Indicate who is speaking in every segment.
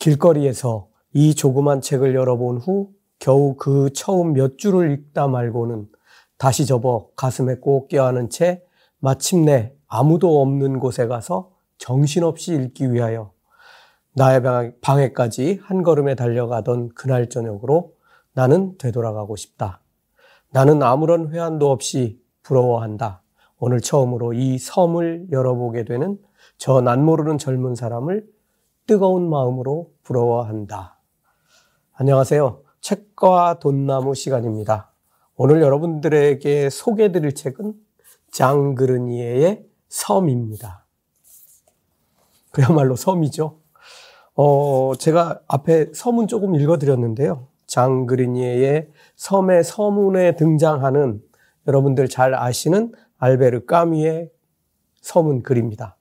Speaker 1: 길거리에서 이 조그만 책을 열어본 후 겨우 그 처음 몇 줄을 읽다 말고는 다시 접어 가슴에 꼭 껴안은 채 마침내 아무도 없는 곳에 가서 정신없이 읽기 위하여 나의 방에까지 한 걸음에 달려가던 그날 저녁으로 나는 되돌아가고 싶다. 나는 아무런 회한도 없이 부러워한다. 오늘 처음으로 이 섬을 열어보게 되는 저 난 모르는 젊은 사람을 뜨거운 마음으로 부러워한다. 안녕하세요. 책과 돈나무 시간입니다. 오늘 여러분들에게 소개해 드릴 책은 장그르니에의 섬입니다. 그야말로 섬이죠. 어, 제가 앞에 서문 조금 읽어 드렸는데요. 장그리니에의 섬의 서문에 등장하는 여러분들 잘 아시는 알베르 까미의 서문 글입니다.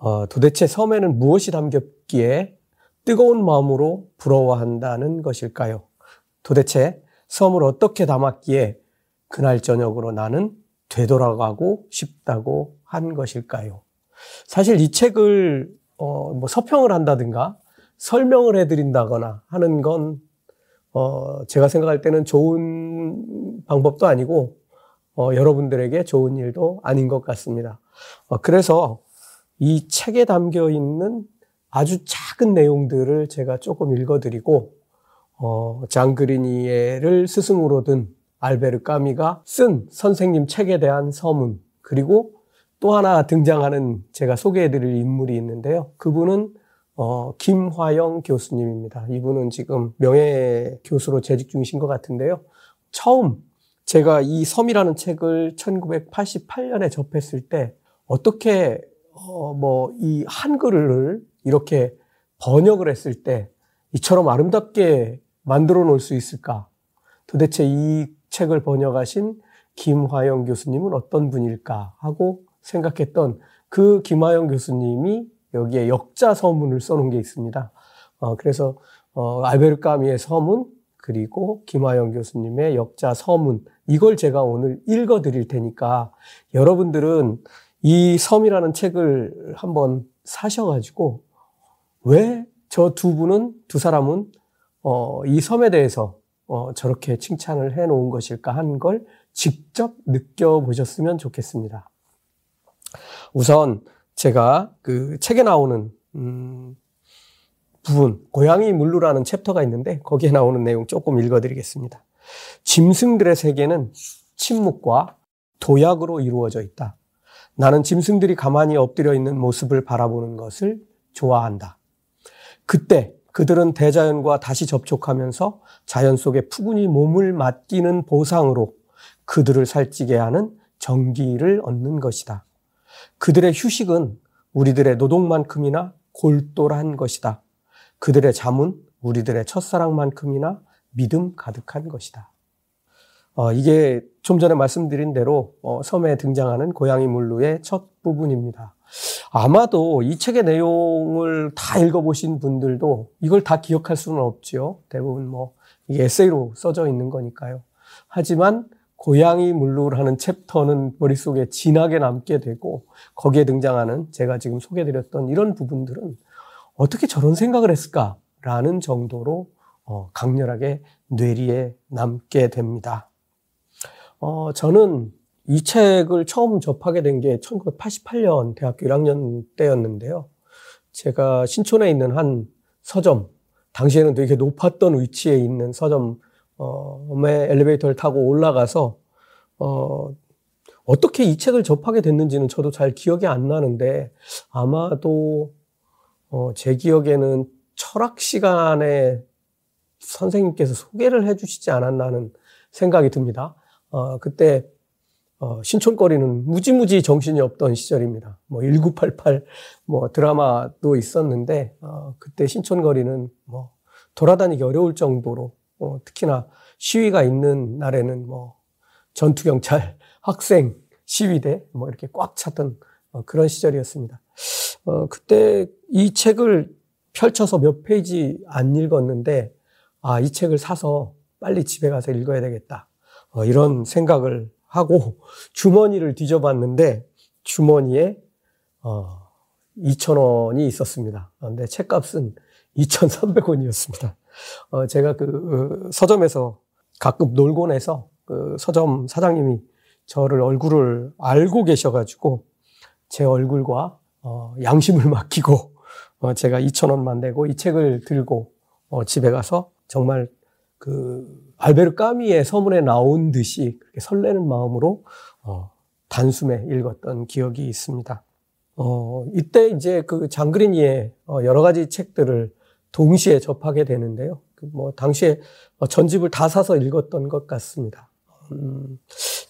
Speaker 1: 어, 도대체 섬에는 무엇이 담겼기에 뜨거운 마음으로 부러워한다는 것일까요? 도대체 섬을 어떻게 담았기에 그날 저녁으로 나는 되돌아가고 싶다고 한 것일까요? 사실 이 책을 어, 뭐 서평을 한다든가 설명을 해드린다거나 하는 건 어, 제가 생각할 때는 좋은 방법도 아니고 어, 여러분들에게 좋은 일도 아닌 것 같습니다. 어, 그래서 이 책에 담겨 있는 아주 작은 내용들을 제가 조금 읽어드리고 어, 장 그리니에를 스승으로 둔 알베르 까미가 쓴 선생님 책에 대한 서문 그리고 또 하나 등장하는 제가 소개해드릴 인물이 있는데요. 그분은 어, 김화영 교수님입니다. 이분은 지금 명예 교수로 재직 중이신 것 같은데요. 처음 제가 이 섬이라는 책을 1988년에 접했을 때 어떻게 어, 뭐 이 한글을 이렇게 번역을 했을 때 이처럼 아름답게 만들어 놓을 수 있을까? 도대체 이 책을 번역하신 김화영 교수님은 어떤 분일까 하고 생각했던 그 김화영 교수님이 여기에 역자 서문을 써놓은 게 있습니다. 어, 그래서 어, 알베르 까미의 서문 그리고 김화영 교수님의 역자 서문 이걸 제가 오늘 읽어 드릴 테니까 여러분들은 이 섬이라는 책을 한번 사셔가지고 왜 저 두 분은 두 사람은 어, 이 섬에 대해서 어, 저렇게 칭찬을 해놓은 것일까 하는 걸 직접 느껴보셨으면 좋겠습니다. 우선 제가 그 책에 나오는 음, 부분 고양이 물루라는 챕터가 있는데 거기에 나오는 내용 조금 읽어드리겠습니다. 짐승들의 세계는 침묵과 도약으로 이루어져 있다. 나는 짐승들이 가만히 엎드려 있는 모습을 바라보는 것을 좋아한다. 그때 그들은 대자연과 다시 접촉하면서 자연 속에 푸근히 몸을 맡기는 보상으로 그들을 살찌게 하는 정기를 얻는 것이다. 그들의 휴식은 우리들의 노동만큼이나 골똘한 것이다. 그들의 잠은 우리들의 첫사랑만큼이나 믿음 가득한 것이다. 어, 이게 좀 전에 말씀드린 대로 어, 섬에 등장하는 고양이 물루의 첫 부분입니다. 아마도 이 책의 내용을 다 읽어보신 분들도 이걸 다 기억할 수는 없죠. 대부분 뭐 에세이로 써져 있는 거니까요. 하지만 고양이 물루라는 챕터는 머릿속에 진하게 남게 되고 거기에 등장하는 제가 지금 소개드렸던 이런 부분들은 어떻게 저런 생각을 했을까라는 정도로 어, 강렬하게 뇌리에 남게 됩니다. 어, 저는 이 책을 처음 접하게 된 게 1988년 대학교 1학년 때였는데요. 제가 신촌에 있는 한 서점, 당시에는 되게 높았던 위치에 있는 서점 어, 엘리베이터를 타고 올라가서, 어, 어떻게 이 책을 접하게 됐는지는 저도 잘 기억이 안 나는데, 아마도, 어, 제 기억에는 철학 시간에 선생님께서 소개를 해 주시지 않았나 하는 생각이 듭니다. 어, 그때, 어, 신촌거리는 무지무지 정신이 없던 시절입니다. 뭐, 1988, 뭐, 드라마도 있었는데, 어, 그때 신촌거리는 뭐, 돌아다니기 어려울 정도로 어, 특히나 시위가 있는 날에는 뭐 전투 경찰, 학생, 시위대 뭐 이렇게 꽉 찼던 어, 그런 시절이었습니다. 어, 그때 이 책을 펼쳐서 몇 페이지 안 읽었는데 아, 이 책을 사서 빨리 집에 가서 읽어야 되겠다. 어, 이런 생각을 하고 주머니를 뒤져봤는데 주머니에 어, 2,000원이 있었습니다. 그런데 책값은 2,300원이었습니다. 어, 제가 그 어, 서점에서 가끔 놀곤 해서 그 서점 사장님이 저를 얼굴을 알고 계셔가지고 제 얼굴과 어, 양심을 맡기고 어, 제가 2,000원만 내고 이 책을 들고 어, 집에 가서 정말 그 알베르 까미의 서문에 나온 듯이 그렇게 설레는 마음으로 어, 단숨에 읽었던 기억이 있습니다. 어, 이때 이제 그 장그리니의 어, 여러 가지 책들을 동시에 접하게 되는데요. 그뭐 당시에 어, 전집을 다 사서 읽었던 것 같습니다. 음,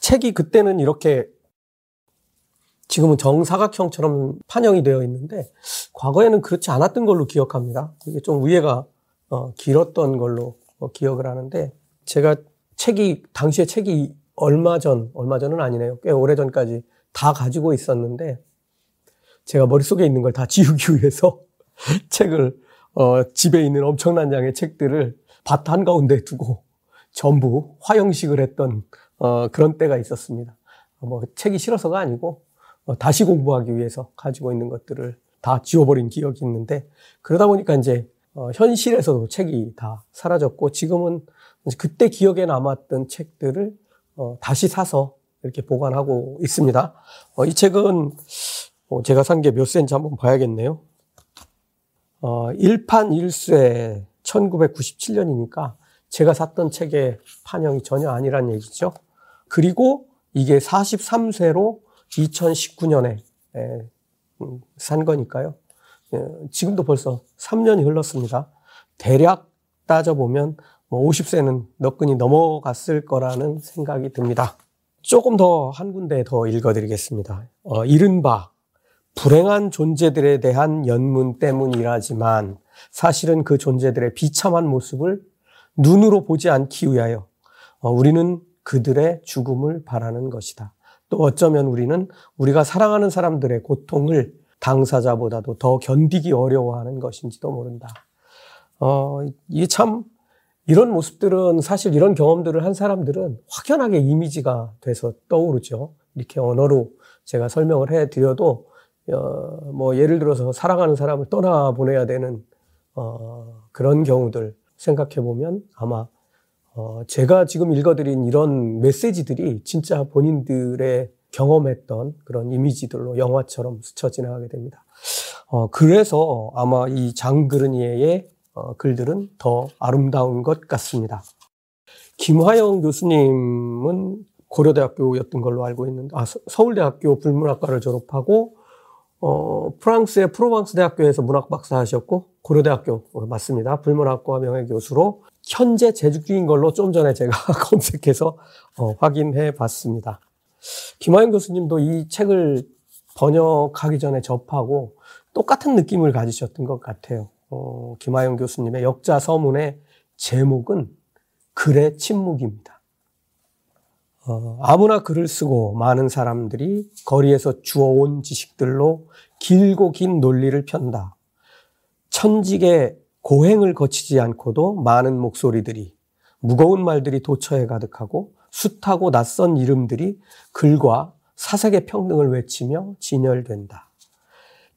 Speaker 1: 책이 그때는 이렇게 지금은 정사각형처럼 판형이 되어 있는데 과거에는 그렇지 않았던 걸로 기억합니다. 이게 좀 위에가 어, 길었던 걸로 어, 기억을 하는데 제가 책이 당시에 책이 얼마 전 얼마 전은 아니네요. 꽤 오래 전까지 다 가지고 있었는데 제가 머릿속에 있는 걸 다 지우기 위해서 책을 어, 집에 있는 엄청난 양의 책들을 밭 한가운데 두고 전부 화형식을 했던 어, 그런 때가 있었습니다. 뭐 책이 싫어서가 아니고 어, 다시 공부하기 위해서 가지고 있는 것들을 다 지워버린 기억이 있는데 그러다 보니까 이제 어, 현실에서도 책이 다 사라졌고 지금은 그때 기억에 남았던 책들을 어, 다시 사서 이렇게 보관하고 있습니다. 어, 이 책은 어, 제가 산 게몇 세인지 한번 봐야겠네요. 어, 1판 1쇄 1997년이니까 제가 샀던 책의 판형이 전혀 아니란 얘기죠. 그리고 이게 43쇄로 2019년에 음, 산 거니까요. 예, 지금도 벌써 3년이 흘렀습니다. 대략 따져보면 50세는 뭐 너끈히 넘어갔을 거라는 생각이 듭니다. 조금 더 한 군데 더 읽어드리겠습니다. 어, 이른바 불행한 존재들에 대한 연문 때문이라지만 사실은 그 존재들의 비참한 모습을 눈으로 보지 않기 위하여 어, 우리는 그들의 죽음을 바라는 것이다. 또 어쩌면 우리는 우리가 사랑하는 사람들의 고통을 당사자보다도 더 견디기 어려워하는 것인지도 모른다. 어, 이게 참 이런 모습들은 사실 이런 경험들을 한 사람들은 확연하게 이미지가 돼서 떠오르죠. 이렇게 언어로 제가 설명을 해 드려도 어, 뭐 예를 들어서 사랑하는 사람을 떠나 보내야 되는 어, 그런 경우들 생각해 보면 아마 어, 제가 지금 읽어드린 이런 메시지들이 진짜 본인들의 경험했던 그런 이미지들로 영화처럼 스쳐 지나가게 됩니다. 어, 그래서 아마 이 장그르니에의 어, 글들은 더 아름다운 것 같습니다. 김화영 교수님은 고려대학교였던 걸로 알고 있는데, 아, 서울대학교 불문학과를 졸업하고 어, 프랑스의 프로방스 대학교에서 문학 박사 하셨고 고려대학교 어, 맞습니다. 불문학과 명예교수로 현재 재직 중인 걸로 좀 전에 제가 검색해서 어, 확인해 봤습니다. 김하영 교수님도 이 책을 번역하기 전에 접하고 똑같은 느낌을 가지셨던 것 같아요. 어, 김하영 교수님의 역자 서문의 제목은 글의 침묵입니다. 어, 아무나 글을 쓰고 많은 사람들이 거리에서 주워온 지식들로 길고 긴 논리를 편다. 천직의 고행을 거치지 않고도 많은 목소리들이 무거운 말들이 도처에 가득하고 숱하고 낯선 이름들이 글과 사색의 평등을 외치며 진열된다.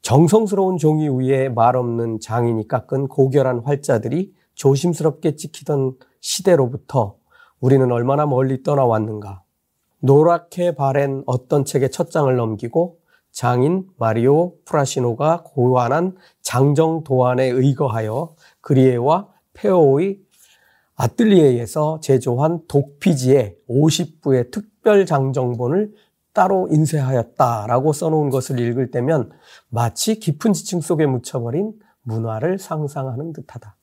Speaker 1: 정성스러운 종이 위에 말 없는 장인이 깎은 고결한 활자들이 조심스럽게 찍히던 시대로부터 우리는 얼마나 멀리 떠나왔는가. 노랗게 바랜 어떤 책의 첫 장을 넘기고 장인 마리오 프라시노가 고안한 장정 도안에 의거하여 그리에와 페오의 아틀리에에서 제조한 독피지의 50부의 특별 장정본을 따로 인쇄하였다라고 써놓은 것을 읽을 때면 마치 깊은 지층 속에 묻혀버린 문화를 상상하는 듯하다.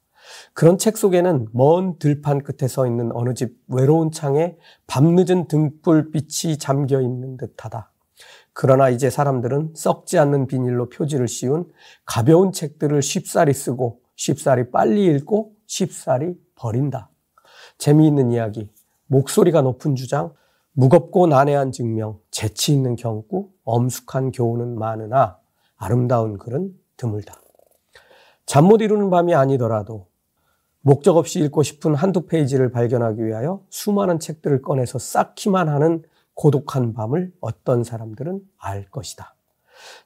Speaker 1: 그런 책 속에는 먼 들판 끝에 서 있는 어느 집 외로운 창에 밤늦은 등불빛이 잠겨 있는 듯하다. 그러나 이제 사람들은 썩지 않는 비닐로 표지를 씌운 가벼운 책들을 쉽사리 쓰고 쉽사리 빨리 읽고 쉽사리 버린다. 재미있는 이야기, 목소리가 높은 주장, 무겁고 난해한 증명, 재치 있는 경구, 엄숙한 교훈은 많으나 아름다운 글은 드물다. 잠 못 이루는 밤이 아니더라도 목적 없이 읽고 싶은 한두 페이지를 발견하기 위하여 수많은 책들을 꺼내서 쌓기만 하는 고독한 밤을 어떤 사람들은 알 것이다.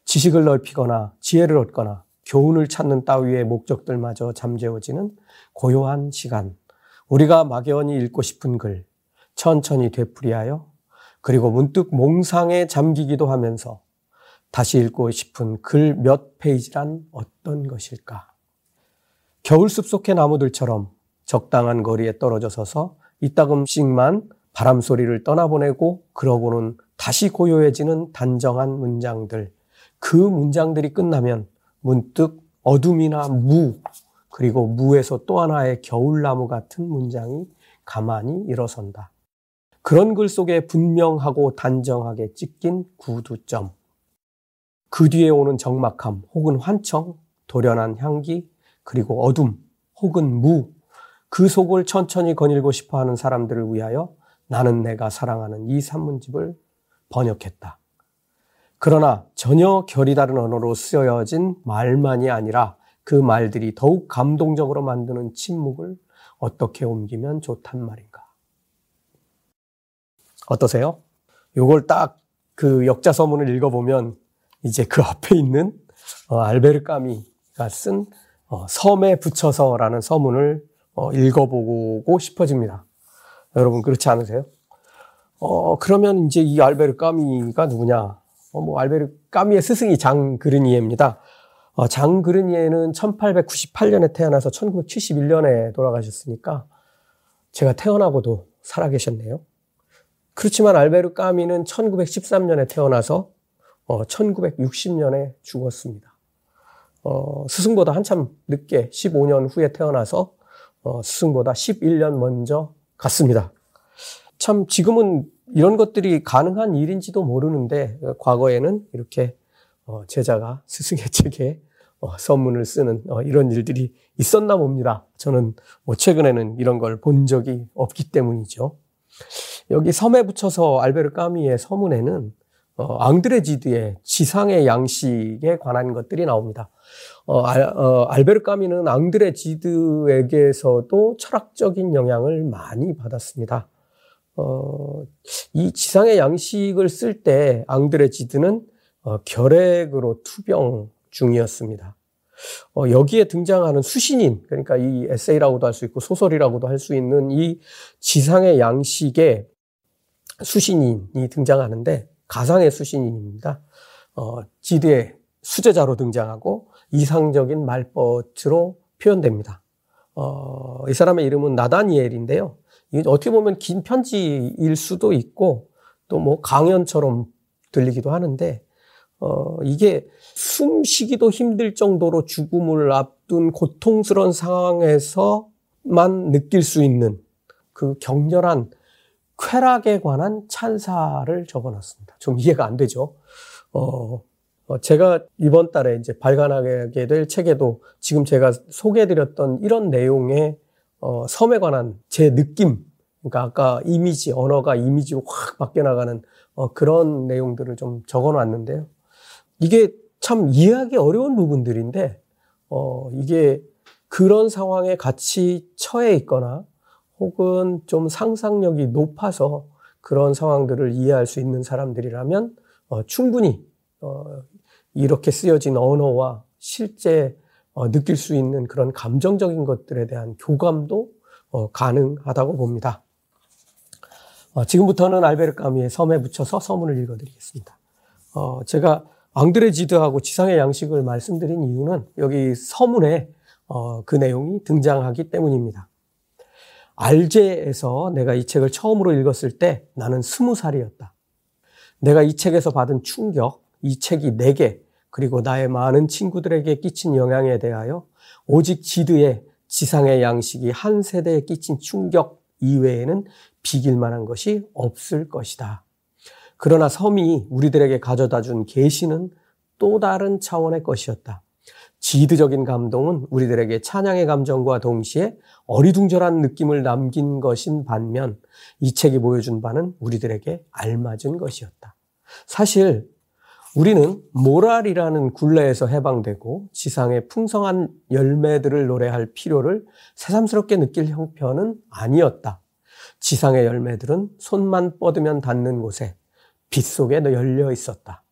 Speaker 1: 지식을 넓히거나 지혜를 얻거나 교훈을 찾는 따위의 목적들마저 잠재워지는 고요한 시간. 우리가 막연히 읽고 싶은 글, 천천히 되풀이하여 그리고 문득 몽상에 잠기기도 하면서 다시 읽고 싶은 글 몇 페이지란 어떤 것일까? 겨울 숲속의 나무들처럼 적당한 거리에 떨어져 서서 이따금씩만 바람 소리를 떠나보내고 그러고는 다시 고요해지는 단정한 문장들. 그 문장들이 끝나면 문득 어둠이나 무, 그리고 무에서 또 하나의 겨울나무 같은 문장이 가만히 일어선다. 그런 글 속에 분명하고 단정하게 찍힌 구두점. 그 뒤에 오는 적막함 혹은 환청, 돌연한 향기, 그리고 어둠 혹은 무, 그 속을 천천히 거닐고 싶어 하는 사람들을 위하여 나는 내가 사랑하는 이 산문집을 번역했다. 그러나 전혀 결이 다른 언어로 쓰여진 말만이 아니라 그 말들이 더욱 감동적으로 만드는 침묵을 어떻게 옮기면 좋단 말인가. 어떠세요? 요걸 딱 그 역자서문을 읽어보면 이제 그 앞에 있는 어, 알베르 까미가 쓴 어, 섬에 붙여서라는 서문을 어, 읽어보고 싶어집니다. 여러분 그렇지 않으세요? 어, 그러면 이제 이 알베르 까미가 누구냐? 어, 뭐 알베르 까미의 스승이 장 그르니에입니다. 어, 장 그르니에는 1898년에 태어나서 1971년에 돌아가셨으니까 제가 태어나고도 살아계셨네요. 그렇지만 알베르 까미는 1913년에 태어나서 어, 1960년에 죽었습니다. 어, 스승보다 한참 늦게 15년 후에 태어나서 어, 스승보다 11년 먼저 갔습니다. 참 지금은 이런 것들이 가능한 일인지도 모르는데 과거에는 이렇게 어, 제자가 스승의 책에 어, 선문을 쓰는 어, 이런 일들이 있었나 봅니다. 저는 뭐 최근에는 이런 걸 본 적이 없기 때문이죠. 여기 섬에 붙여서 알베르 까미의 서문에는 앙드레지드의 지상의 양식에 관한 것들이 나옵니다. 알, 베르 까뮈는 앙드레지드에게서도 철학적인 영향을 많이 받았습니다. 어, 이 지상의 양식을 쓸 때 앙드레지드는 어, 결핵으로 투병 중이었습니다. 어, 여기에 등장하는 수신인, 그러니까 이 에세이라고도 할 수 있고 소설이라고도 할 수 있는 이 지상의 양식에 수신인이 등장하는데 가상의 수신인입니다. 어, 지드의 수제자로 등장하고 이상적인 말벗으로 표현됩니다. 어, 이 사람의 이름은 나다니엘인데요. 이게 어떻게 보면 긴 편지일 수도 있고 또 뭐 강연처럼 들리기도 하는데 어, 이게 숨 쉬기도 힘들 정도로 죽음을 앞둔 고통스러운 상황에서만 느낄 수 있는 그 격렬한 쾌락에 관한 찬사를 적어놨습니다. 좀 이해가 안 되죠. 어, 어, 제가 이번 달에 이제 발간하게 될 책에도 지금 제가 소개해드렸던 이런 내용의 어, 섬에 관한 제 느낌, 그러니까 아까 이미지, 언어가 이미지로 확 바뀌어나가는 어, 그런 내용들을 좀 적어놨는데요. 이게 참 이해하기 어려운 부분들인데, 어, 이게 그런 상황에 같이 처해 있거나 혹은 좀 상상력이 높아서 그런 상황들을 이해할 수 있는 사람들이라면 어, 충분히 어, 이렇게 쓰여진 언어와 실제 어, 느낄 수 있는 그런 감정적인 것들에 대한 교감도 어, 가능하다고 봅니다. 어, 지금부터는 알베르 까미의 섬에 붙여서 서문을 읽어드리겠습니다. 제가 앙드레 지드하고 지상의 양식을 말씀드린 이유는 여기 서문에 그 내용이 등장하기 때문입니다. 알제에서 내가 이 책을 처음으로 읽었을 때 나는 스무 살이었다. 내가 이 책에서 받은 충격, 이 책이 내게 그리고 나의 많은 친구들에게 끼친 영향에 대하여 오직 지드의 지상의 양식이 한 세대에 끼친 충격 이외에는 비길 만한 것이 없을 것이다. 그러나 섬이 우리들에게 가져다 준 계시는 또 다른 차원의 것이었다. 지드적인 감동은 우리들에게 찬양의 감정과 동시에 어리둥절한 느낌을 남긴 것인 반면 이 책이 보여준 바는 우리들에게 알맞은 것이었다. 사실 우리는 모랄이라는 굴레에서 해방되고 지상의 풍성한 열매들을 노래할 필요를 새삼스럽게 느낄 형편은 아니었다. 지상의 열매들은 손만 뻗으면 닿는 곳에 빛 속에 열려 있었다.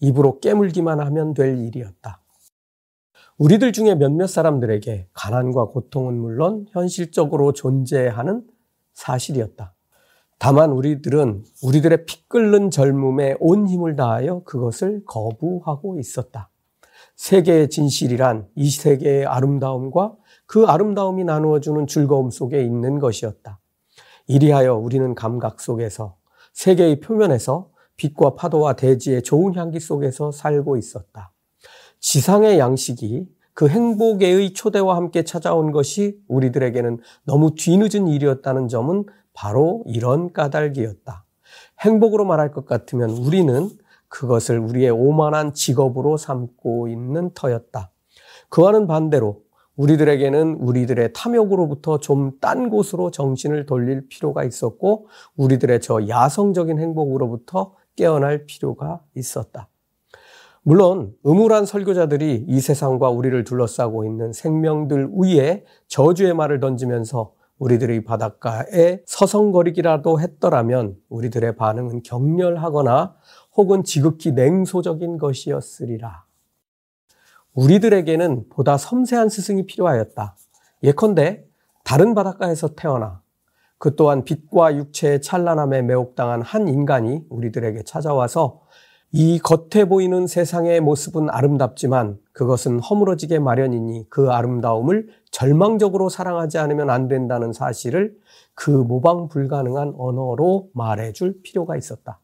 Speaker 1: 입으로 깨물기만 하면 될 일이었다. 우리들 중에 몇몇 사람들에게 가난과 고통은 물론 현실적으로 존재하는 사실이었다. 다만 우리들은 우리들의 피 끓는 젊음에 온 힘을 다하여 그것을 거부하고 있었다. 세계의 진실이란 이 세계의 아름다움과 그 아름다움이 나누어주는 즐거움 속에 있는 것이었다. 이리하여 우리는 감각 속에서 세계의 표면에서 빛과 파도와 대지의 좋은 향기 속에서 살고 있었다. 지상의 양식이 그 행복의 초대와 함께 찾아온 것이 우리들에게는 너무 뒤늦은 일이었다는 점은 바로 이런 까닭이었다. 행복으로 말할 것 같으면 우리는 그것을 우리의 오만한 직업으로 삼고 있는 터였다. 그와는 반대로 우리들에게는 우리들의 탐욕으로부터 좀 딴 곳으로 정신을 돌릴 필요가 있었고 우리들의 저 야성적인 행복으로부터 깨어날 필요가 있었다. 물론 음울한 설교자들이 이 세상과 우리를 둘러싸고 있는 생명들 위에 저주의 말을 던지면서 우리들의 바닷가에 서성거리기라도 했더라면 우리들의 반응은 격렬하거나 혹은 지극히 냉소적인 것이었으리라. 우리들에게는 보다 섬세한 스승이 필요하였다. 예컨대 다른 바닷가에서 태어나 그 또한 빛과 육체의 찬란함에 매혹당한 한 인간이 우리들에게 찾아와서 이 겉에 보이는 세상의 모습은 아름답지만 그것은 허물어지게 마련이니 그 아름다움을 절망적으로 사랑하지 않으면 안 된다는 사실을 그 모방 불가능한 언어로 말해줄 필요가 있었다.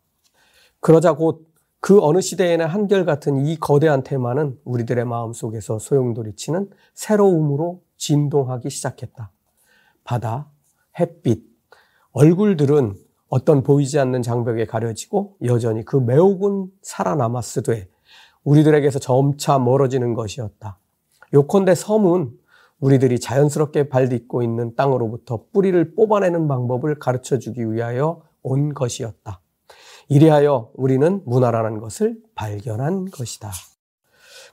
Speaker 1: 그러자 곧 그 어느 시대에는 한결같은 이 거대한 테마는 우리들의 마음 속에서 소용돌이치는 새로움으로 진동하기 시작했다. 바다, 햇빛, 얼굴들은 어떤 보이지 않는 장벽에 가려지고 여전히 그 매혹은 살아남았으되 우리들에게서 점차 멀어지는 것이었다. 요컨대 섬은 우리들이 자연스럽게 발딛고 있는 땅으로부터 뿌리를 뽑아내는 방법을 가르쳐 주기 위하여 온 것이었다. 이리하여 우리는 문화라는 것을 발견한 것이다.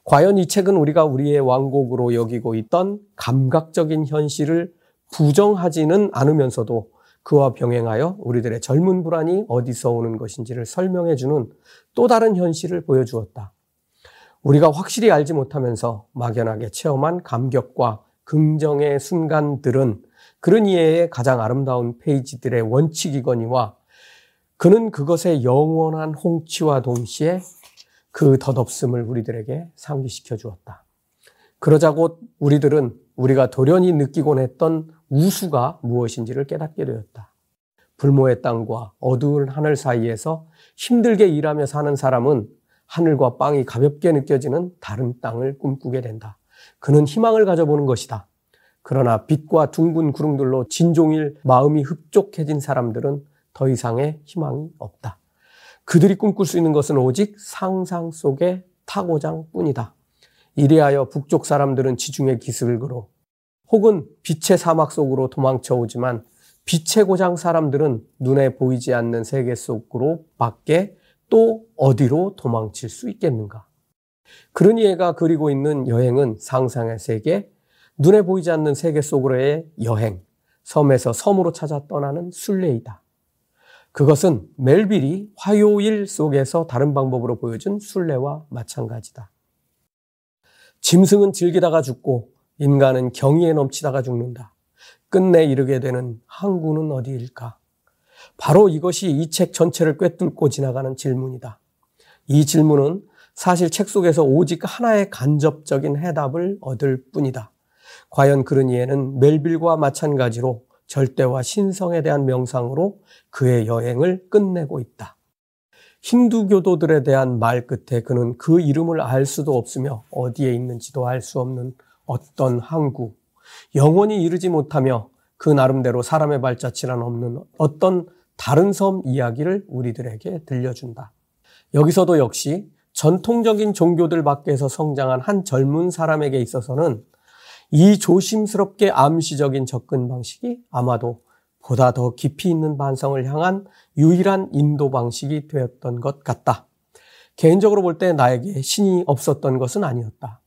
Speaker 1: 과연 이 책은 우리가 우리의 왕국으로 여기고 있던 감각적인 현실을 부정하지는 않으면서도 그와 병행하여 우리들의 젊은 불안이 어디서 오는 것인지를 설명해 주는 또 다른 현실을 보여주었다. 우리가 확실히 알지 못하면서 막연하게 체험한 감격과 긍정의 순간들은 그런 이해의 가장 아름다운 페이지들의 원칙이거니와 그는 그것의 영원한 홍치와 동시에 그 덧없음을 우리들에게 상기시켜 주었다. 그러자 곧 우리들은 우리가 돌연히 느끼곤 했던 우수가 무엇인지를 깨닫게 되었다. 불모의 땅과 어두운 하늘 사이에서 힘들게 일하며 사는 사람은 하늘과 빵이 가볍게 느껴지는 다른 땅을 꿈꾸게 된다. 그는 희망을 가져보는 것이다. 그러나 빛과 둥근 구름들로 진종일 마음이 흡족해진 사람들은 더 이상의 희망이 없다. 그들이 꿈꿀 수 있는 것은 오직 상상 속의 타고장 뿐이다. 이리하여 북쪽 사람들은 지중해 기슭으로 혹은 빛의 사막 속으로 도망쳐 오지만 빛의 고장 사람들은 눈에 보이지 않는 세계 속으로 밖에 또 어디로 도망칠 수 있겠는가? 그러니 얘가 그리고 있는 여행은 상상의 세계, 눈에 보이지 않는 세계 속으로의 여행, 섬에서 섬으로 찾아 떠나는 순례이다. 그것은 멜빌이 화요일 속에서 다른 방법으로 보여준 순례와 마찬가지다. 짐승은 즐기다가 죽고 인간은 경의에 넘치다가 죽는다. 끝내 이르게 되는 항구는 어디일까? 바로 이것이 이 책 전체를 꿰뚫고 지나가는 질문이다. 이 질문은 사실 책 속에서 오직 하나의 간접적인 해답을 얻을 뿐이다. 과연 그러니에는 멜빌과 마찬가지로 절대와 신성에 대한 명상으로 그의 여행을 끝내고 있다. 힌두교도들에 대한 말 끝에 그는 그 이름을 알 수도 없으며 어디에 있는지도 알 수 없는 어떤 항구, 영원히 이르지 못하며 그 나름대로 사람의 발자취란 없는 어떤 다른 섬 이야기를 우리들에게 들려준다. 여기서도 역시 전통적인 종교들 밖에서 성장한 한 젊은 사람에게 있어서는 이 조심스럽게 암시적인 접근 방식이 아마도 보다 더 깊이 있는 반성을 향한 유일한 인도 방식이 되었던 것 같다. 개인적으로 볼 때 나에게 신이 없었던 것은 아니었다.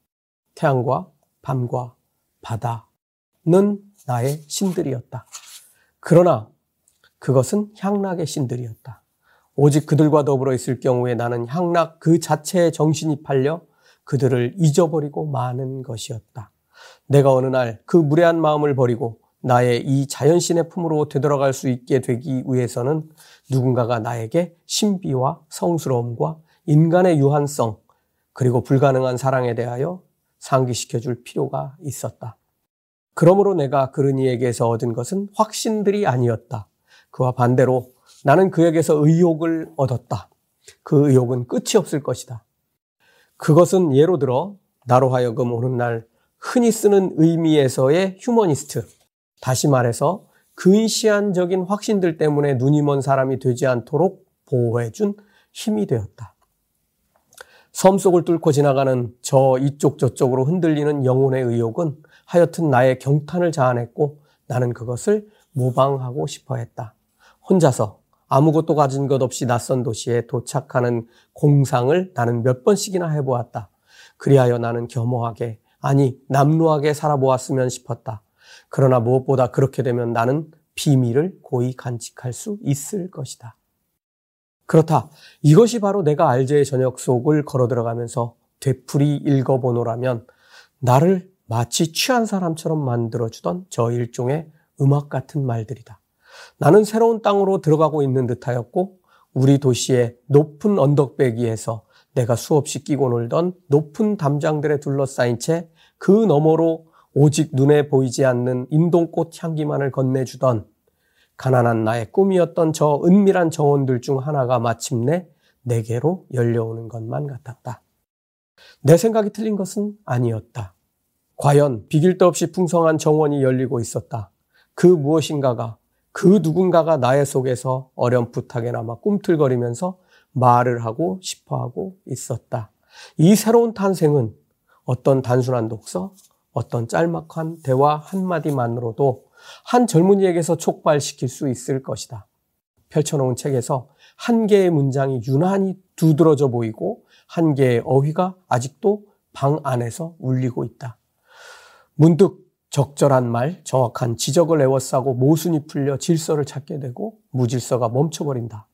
Speaker 1: 태양과 밤과 바다는 나의 신들이었다. 그러나 그것은 향락의 신들이었다. 오직 그들과 더불어 있을 경우에 나는 향락 그 자체에 정신이 팔려 그들을 잊어버리고 마는 것이었다. 내가 어느 날 그 무례한 마음을 버리고 나의 이 자연신의 품으로 되돌아갈 수 있게 되기 위해서는 누군가가 나에게 신비와 성스러움과 인간의 유한성 그리고 불가능한 사랑에 대하여 상기시켜 줄 필요가 있었다. 그러므로 내가 그르니에게서 얻은 것은 확신들이 아니었다. 그와 반대로 나는 그에게서 의욕을 얻었다. 그 의욕은 끝이 없을 것이다. 그것은 예로 들어 나로 하여금 오는날 흔히 쓰는 의미에서의 휴머니스트. 다시 말해서 근시안적인 확신들 때문에 눈이 먼 사람이 되지 않도록 보호해준 힘이 되었다. 섬 속을 뚫고 지나가는 저 이쪽 저쪽으로 흔들리는 영혼의 의욕은 하여튼 나의 경탄을 자아냈고 나는 그것을 모방하고 싶어 했다. 혼자서 아무것도 가진 것 없이 낯선 도시에 도착하는 공상을 나는 몇 번씩이나 해보았다. 그리하여 나는 겸허하게, 아니, 남루하게 살아보았으면 싶었다. 그러나 무엇보다 그렇게 되면 나는 비밀을 고이 간직할 수 있을 것이다. 그렇다. 이것이 바로 내가 알제의 저녁 속을 걸어 들어가면서 되풀이 읽어보노라면 나를 마치 취한 사람처럼 만들어주던 저 일종의 음악 같은 말들이다. 나는 새로운 땅으로 들어가고 있는 듯하였고 우리 도시의 높은 언덕배기에서 내가 수없이 끼고 놀던 높은 담장들에 둘러싸인 채 그 너머로 오직 눈에 보이지 않는 인동꽃 향기만을 건네주던 가난한 나의 꿈이었던 저 은밀한 정원들 중 하나가 마침내 내게로 열려오는 것만 같았다. 내 생각이 틀린 것은 아니었다. 과연 비길도 없이 풍성한 정원이 열리고 있었다. 그 무엇인가가 그 누군가가 나의 속에서 어렴풋하게나마 꿈틀거리면서 말을 하고 싶어 하고 있었다. 이 새로운 탄생은 어떤 단순한 독서, 어떤 짤막한 대화 한마디만으로도 한 젊은이에게서 촉발시킬 수 있을 것이다. 펼쳐놓은 책에서 한 개의 문장이 유난히 두드러져 보이고 한 개의 어휘가 아직도 방 안에서 울리고 있다. 문득 적절한 말, 정확한 지적을 애워싸고 모순이 풀려 질서를 찾게 되고 무질서가 멈춰버린다.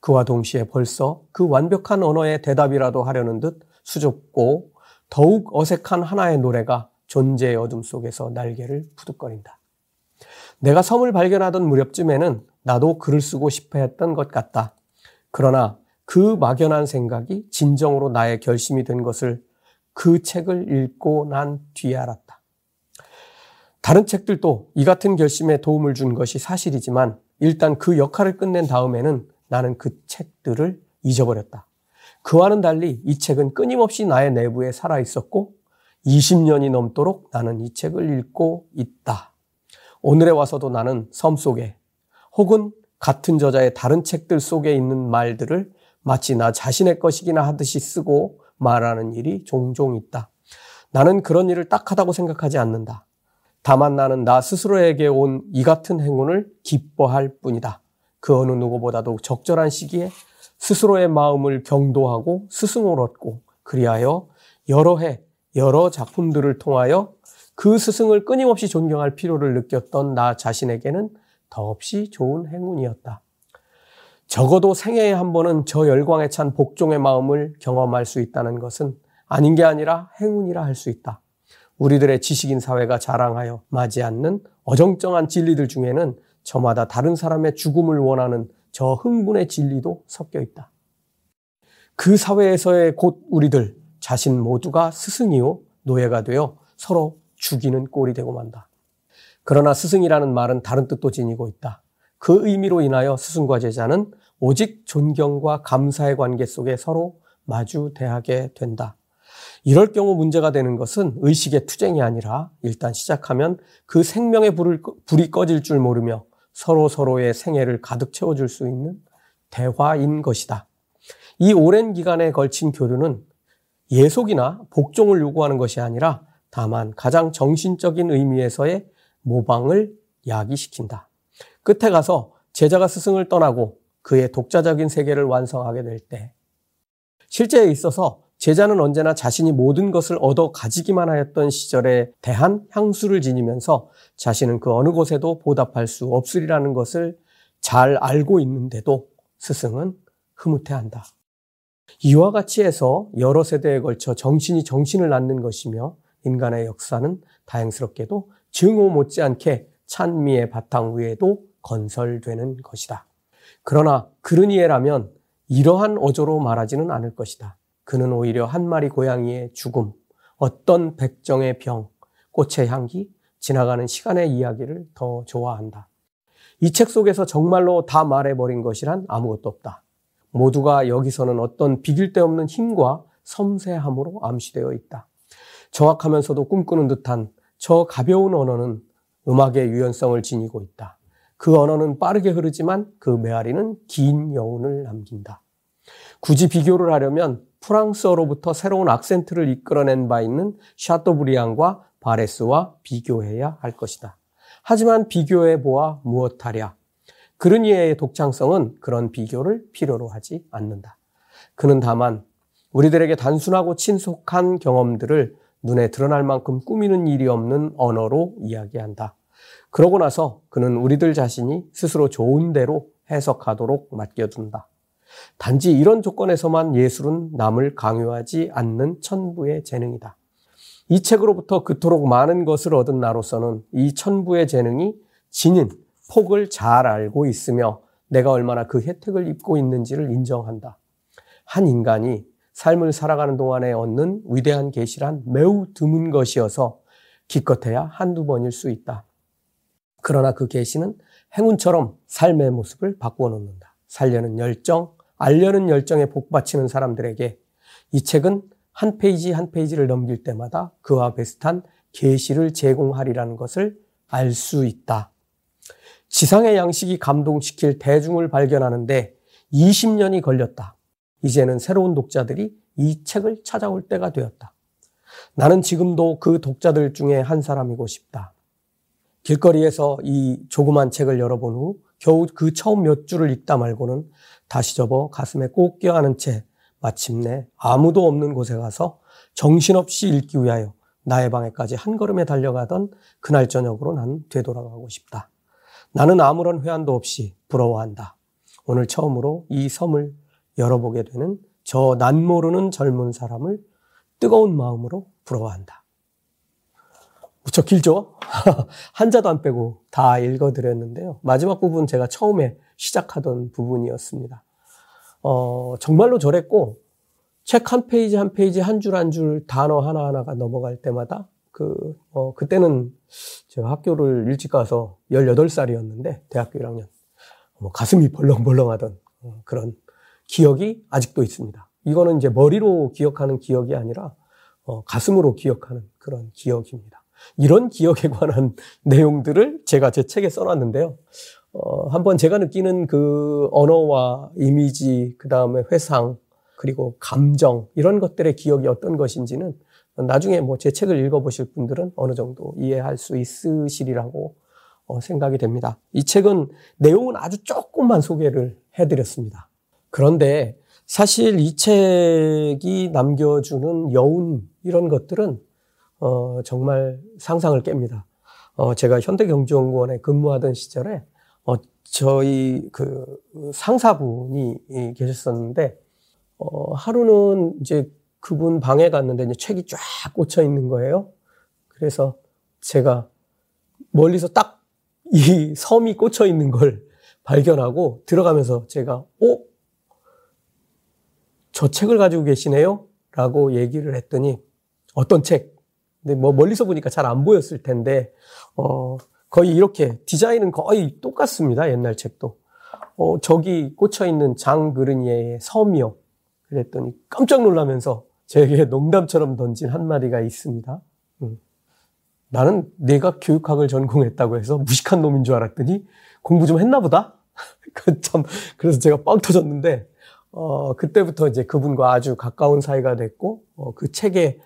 Speaker 1: 그와 동시에 벌써 그 완벽한 언어의 대답이라도 하려는 듯 수줍고 더욱 어색한 하나의 노래가 존재의 어둠 속에서 날개를 푸득거린다. 내가 섬을 발견하던 무렵쯤에는 나도 글을 쓰고 싶어 했던 것 같다. 그러나 그 막연한 생각이 진정으로 나의 결심이 된 것을 그 책을 읽고 난 뒤에 알았다. 다른 책들도 이 같은 결심에 도움을 준 것이 사실이지만 일단 그 역할을 끝낸 다음에는 나는 그 책들을 잊어버렸다. 그와는 달리 이 책은 끊임없이 나의 내부에 살아 있었고 20년이 넘도록 나는 이 책을 읽고 있다. 오늘에 와서도 나는 섬 속에 혹은 같은 저자의 다른 책들 속에 있는 말들을 마치 나 자신의 것이기나 하듯이 쓰고 말하는 일이 종종 있다. 나는 그런 일을 딱하다고 생각하지 않는다. 다만 나는 나 스스로에게 온 이 같은 행운을 기뻐할 뿐이다. 그 어느 누구보다도 적절한 시기에 스스로의 마음을 경도하고 스승을 얻고 그리하여 여러 해 여러 작품들을 통하여 그 스승을 끊임없이 존경할 필요를 느꼈던 나 자신에게는 더없이 좋은 행운이었다. 적어도 생애에 한 번은 저 열광에 찬 복종의 마음을 경험할 수 있다는 것은 아닌 게 아니라 행운이라 할 수 있다. 우리들의 지식인 사회가 자랑하여 맞지 않는 어정쩡한 진리들 중에는 저마다 다른 사람의 죽음을 원하는 저 흥분의 진리도 섞여 있다. 그 사회에서의 곧 우리들 자신 모두가 스승이요 노예가 되어 서로 죽이는 꼴이 되고 만다. 그러나 스승이라는 말은 다른 뜻도 지니고 있다. 그 의미로 인하여 스승과 제자는 오직 존경과 감사의 관계 속에 서로 마주 대하게 된다. 이럴 경우 문제가 되는 것은 의식의 투쟁이 아니라 일단 시작하면 그 생명의 불을, 불이 꺼질 줄 모르며 서로 서로의 생애를 가득 채워줄 수 있는 대화인 것이다. 이 오랜 기간에 걸친 교류는 예속이나 복종을 요구하는 것이 아니라 다만 가장 정신적인 의미에서의 모방을 야기시킨다. 끝에 가서 제자가 스승을 떠나고 그의 독자적인 세계를 완성하게 될 때, 실제에 있어서 제자는 언제나 자신이 모든 것을 얻어 가지기만 하였던 시절에 대한 향수를 지니면서 자신은 그 어느 곳에도 보답할 수 없으리라는 것을 잘 알고 있는데도 스승은 흐뭇해한다. 이와 같이 해서 여러 세대에 걸쳐 정신이 정신을 낳는 것이며 인간의 역사는 다행스럽게도 증오 못지않게 찬미의 바탕 위에도 건설되는 것이다. 그러나 그르니에라면 이러한 어조로 말하지는 않을 것이다. 그는 오히려 한 마리 고양이의 죽음, 어떤 백정의 병, 꽃의 향기, 지나가는 시간의 이야기를 더 좋아한다. 이 책 속에서 정말로 다 말해버린 것이란 아무것도 없다. 모두가 여기서는 어떤 비길 데 없는 힘과 섬세함으로 암시되어 있다. 정확하면서도 꿈꾸는 듯한 저 가벼운 언어는 음악의 유연성을 지니고 있다. 그 언어는 빠르게 흐르지만 그 메아리는 긴 여운을 남긴다. 굳이 비교를 하려면 프랑스어로부터 새로운 악센트를 이끌어낸 바 있는 샤토브리앙과 바레스와 비교해야 할 것이다. 하지만 비교해 보아 무엇하랴. 그르니에의 독창성은 그런 비교를 필요로 하지 않는다. 그는 다만 우리들에게 단순하고 친속한 경험들을 눈에 드러날 만큼 꾸미는 일이 없는 언어로 이야기한다. 그러고 나서 그는 우리들 자신이 스스로 좋은 대로 해석하도록 맡겨둔다. 단지 이런 조건에서만 예술은 남을 강요하지 않는 천부의 재능이다. 이 책으로부터 그토록 많은 것을 얻은 나로서는 이 천부의 재능이 지닌 폭을 잘 알고 있으며 내가 얼마나 그 혜택을 입고 있는지를 인정한다. 한 인간이 삶을 살아가는 동안에 얻는 위대한 계시란 매우 드문 것이어서 기껏해야 한두 번일 수 있다. 그러나 그 계시는 행운처럼 삶의 모습을 바꾸어 놓는다. 살려는 열정, 알려는 열정에 복받치는 사람들에게 이 책은 한 페이지 한 페이지를 넘길 때마다 그와 비슷한 계시를 제공하리라는 것을 알 수 있다. 지상의 양식이 감동시킬 대중을 발견하는데 20년이 걸렸다. 이제는 새로운 독자들이 이 책을 찾아올 때가 되었다. 나는 지금도 그 독자들 중에 한 사람이고 싶다. 길거리에서 이 조그만 책을 열어본 후 겨우 그 처음 몇 줄을 읽다 말고는 다시 접어 가슴에 꼭 껴안은 채 마침내 아무도 없는 곳에 가서 정신없이 읽기 위하여 나의 방에까지 한 걸음에 달려가던 그날 저녁으로 난 되돌아가고 싶다. 나는 아무런 회한도 없이 부러워한다. 오늘 처음으로 이 섬을 열어보게 되는 저 난 모르는 젊은 사람을 뜨거운 마음으로 부러워한다. 무척 길죠? 한자도 안 빼고 다 읽어드렸는데요. 마지막 부분 제가 처음에 시작하던 부분이었습니다. 어, 정말로 저랬고, 책 한 페이지 한 페이지 한 줄 한 줄 단어 하나하나가 넘어갈 때마다 그, 어, 그때는 제가 학교를 일찍 가서 18살이었는데, 대학교 1학년. 뭐 가슴이 벌렁벌렁 하던 어, 그런 기억이 아직도 있습니다. 이거는 이제 머리로 기억하는 기억이 아니라 어, 가슴으로 기억하는 그런 기억입니다. 이런 기억에 관한 내용들을 제가 제 책에 써놨는데요. 어, 한번 제가 느끼는 그 언어와 이미지, 그 다음에 회상, 그리고 감정, 이런 것들의 기억이 어떤 것인지는 나중에 뭐 제 책을 읽어보실 분들은 어느 정도 이해할 수 있으시리라고 어, 생각이 됩니다. 이 책은 내용은 아주 조금만 소개를 해드렸습니다. 그런데 사실 이 책이 남겨주는 여운 이런 것들은 어, 정말 상상을 깹니다. 어, 제가 현대경제연구원에 근무하던 시절에 어, 저희 그 상사분이 계셨었는데 어, 하루는 이제 그분 방에 갔는데 이제 책이 쫙 꽂혀 있는 거예요. 그래서 제가 멀리서 딱 이 섬이 꽂혀 있는 걸 발견하고 들어가면서 제가 어? 저 책을 가지고 계시네요? 라고 얘기를 했더니 어떤 책? 근데 뭐 멀리서 보니까 잘 안 보였을 텐데 어 거의 이렇게 디자인은 거의 똑같습니다. 옛날 책도. 어 저기 꽂혀 있는 장 그르니에의 섬이요. 그랬더니 깜짝 놀라면서 제게 농담처럼 던진 한마디가 있습니다. 음. 나는 내가 교육학을 전공했다고 해서 무식한 놈인 줄 알았더니 공부 좀 했나 보다? 그 참, 그래서 제가 빵 터졌는데, 어, 그때부터 이제 그분과 아주 가까운 사이가 됐고, 어, 그 책에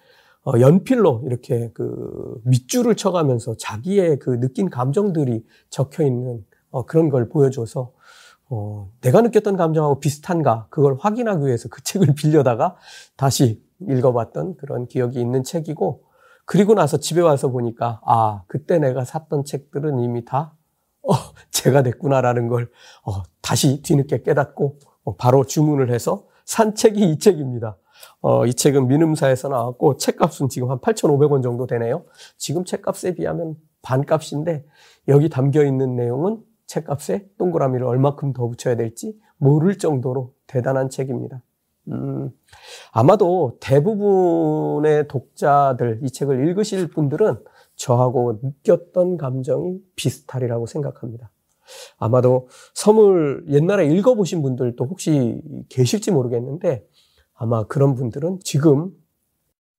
Speaker 1: 어, 연필로 이렇게 그 밑줄을 쳐가면서 자기의 그 느낀 감정들이 적혀 있는 어, 그런 걸 보여줘서 어, 내가 느꼈던 감정하고 비슷한가? 그걸 확인하기 위해서 그 책을 빌려다가 다시 읽어봤던 그런 기억이 있는 책이고 그리고 나서 집에 와서 보니까 아 그때 내가 샀던 책들은 이미 다 어, 제가 됐구나라는 걸 어, 다시 뒤늦게 깨닫고 어, 바로 주문을 해서 산 책이 이 책입니다. 어, 이 책은 민음사에서 나왔고 책값은 지금 한 8,500원 정도 되네요. 지금 책값에 비하면 반값인데 여기 담겨 있는 내용은 책값에 동그라미를 얼마큼 더 붙여야 될지 모를 정도로 대단한 책입니다. 음, 아마도 대부분의 독자들, 이 책을 읽으실 분들은 저하고 느꼈던 감정이 비슷하리라고 생각합니다. 아마도 섬을 옛날에 읽어보신 분들도 혹시 계실지 모르겠는데 아마 그런 분들은 지금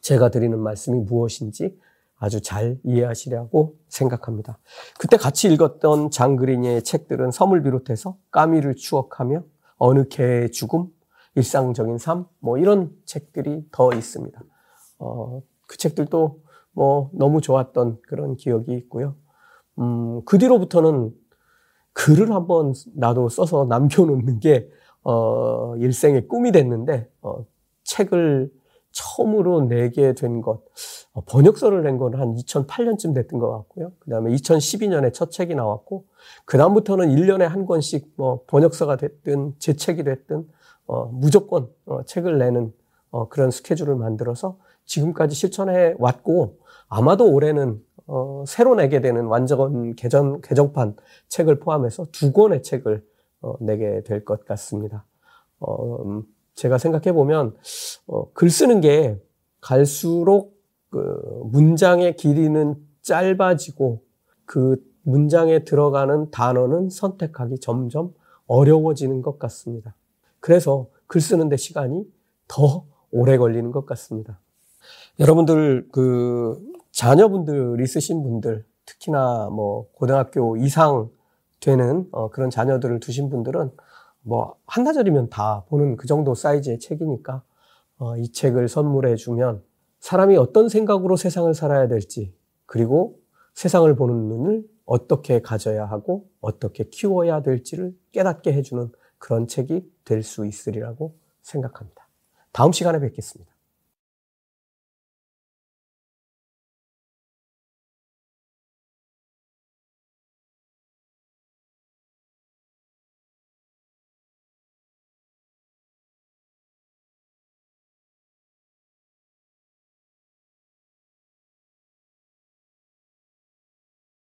Speaker 1: 제가 드리는 말씀이 무엇인지 아주 잘 이해하시려고 생각합니다. 그때 같이 읽었던 장그린의 책들은 섬을 비롯해서 까미를 추억하며 어느 개의 죽음, 일상적인 삶, 뭐 이런 책들이 더 있습니다. 어, 그 책들도 뭐 너무 좋았던 그런 기억이 있고요. 음, 그 뒤로부터는 글을 한번 나도 써서 남겨놓는 게, 어, 일생의 꿈이 됐는데, 어, 책을 처음으로 내게 된 것, 어, 번역서를 낸 건 한 2008년쯤 됐던 것 같고요. 그 다음에 2012년에 첫 책이 나왔고, 그다음부터는 1년에 한 권씩 뭐 번역서가 됐든, 제 책이 됐든, 어, 무조건 어, 책을 내는 어, 그런 스케줄을 만들어서 지금까지 실천해 왔고, 아마도 올해는 어, 새로 내게 되는 완전 개정, 개정판 책을 포함해서 두 권의 책을 어, 내게 될 것 같습니다. 어, 음, 제가 생각해 보면 어, 글 쓰는 게 갈수록 그 문장의 길이는 짧아지고 그 문장에 들어가는 단어는 선택하기 점점 어려워지는 것 같습니다. 그래서 글 쓰는데 시간이 더 오래 걸리는 것 같습니다. 여러분들 그 자녀분들 있으신 분들 특히나 뭐 고등학교 이상 되는 어 그런 자녀들을 두신 분들은 뭐 한나절이면 다 보는 그 정도 사이즈의 책이니까 어 이 책을 선물해 주면 사람이 어떤 생각으로 세상을 살아야 될지 그리고 세상을 보는 눈을 어떻게 가져야 하고 어떻게 키워야 될지를 깨닫게 해주는 그런 책이 될 수 있으리라고 생각합니다. 다음 시간에 뵙겠습니다.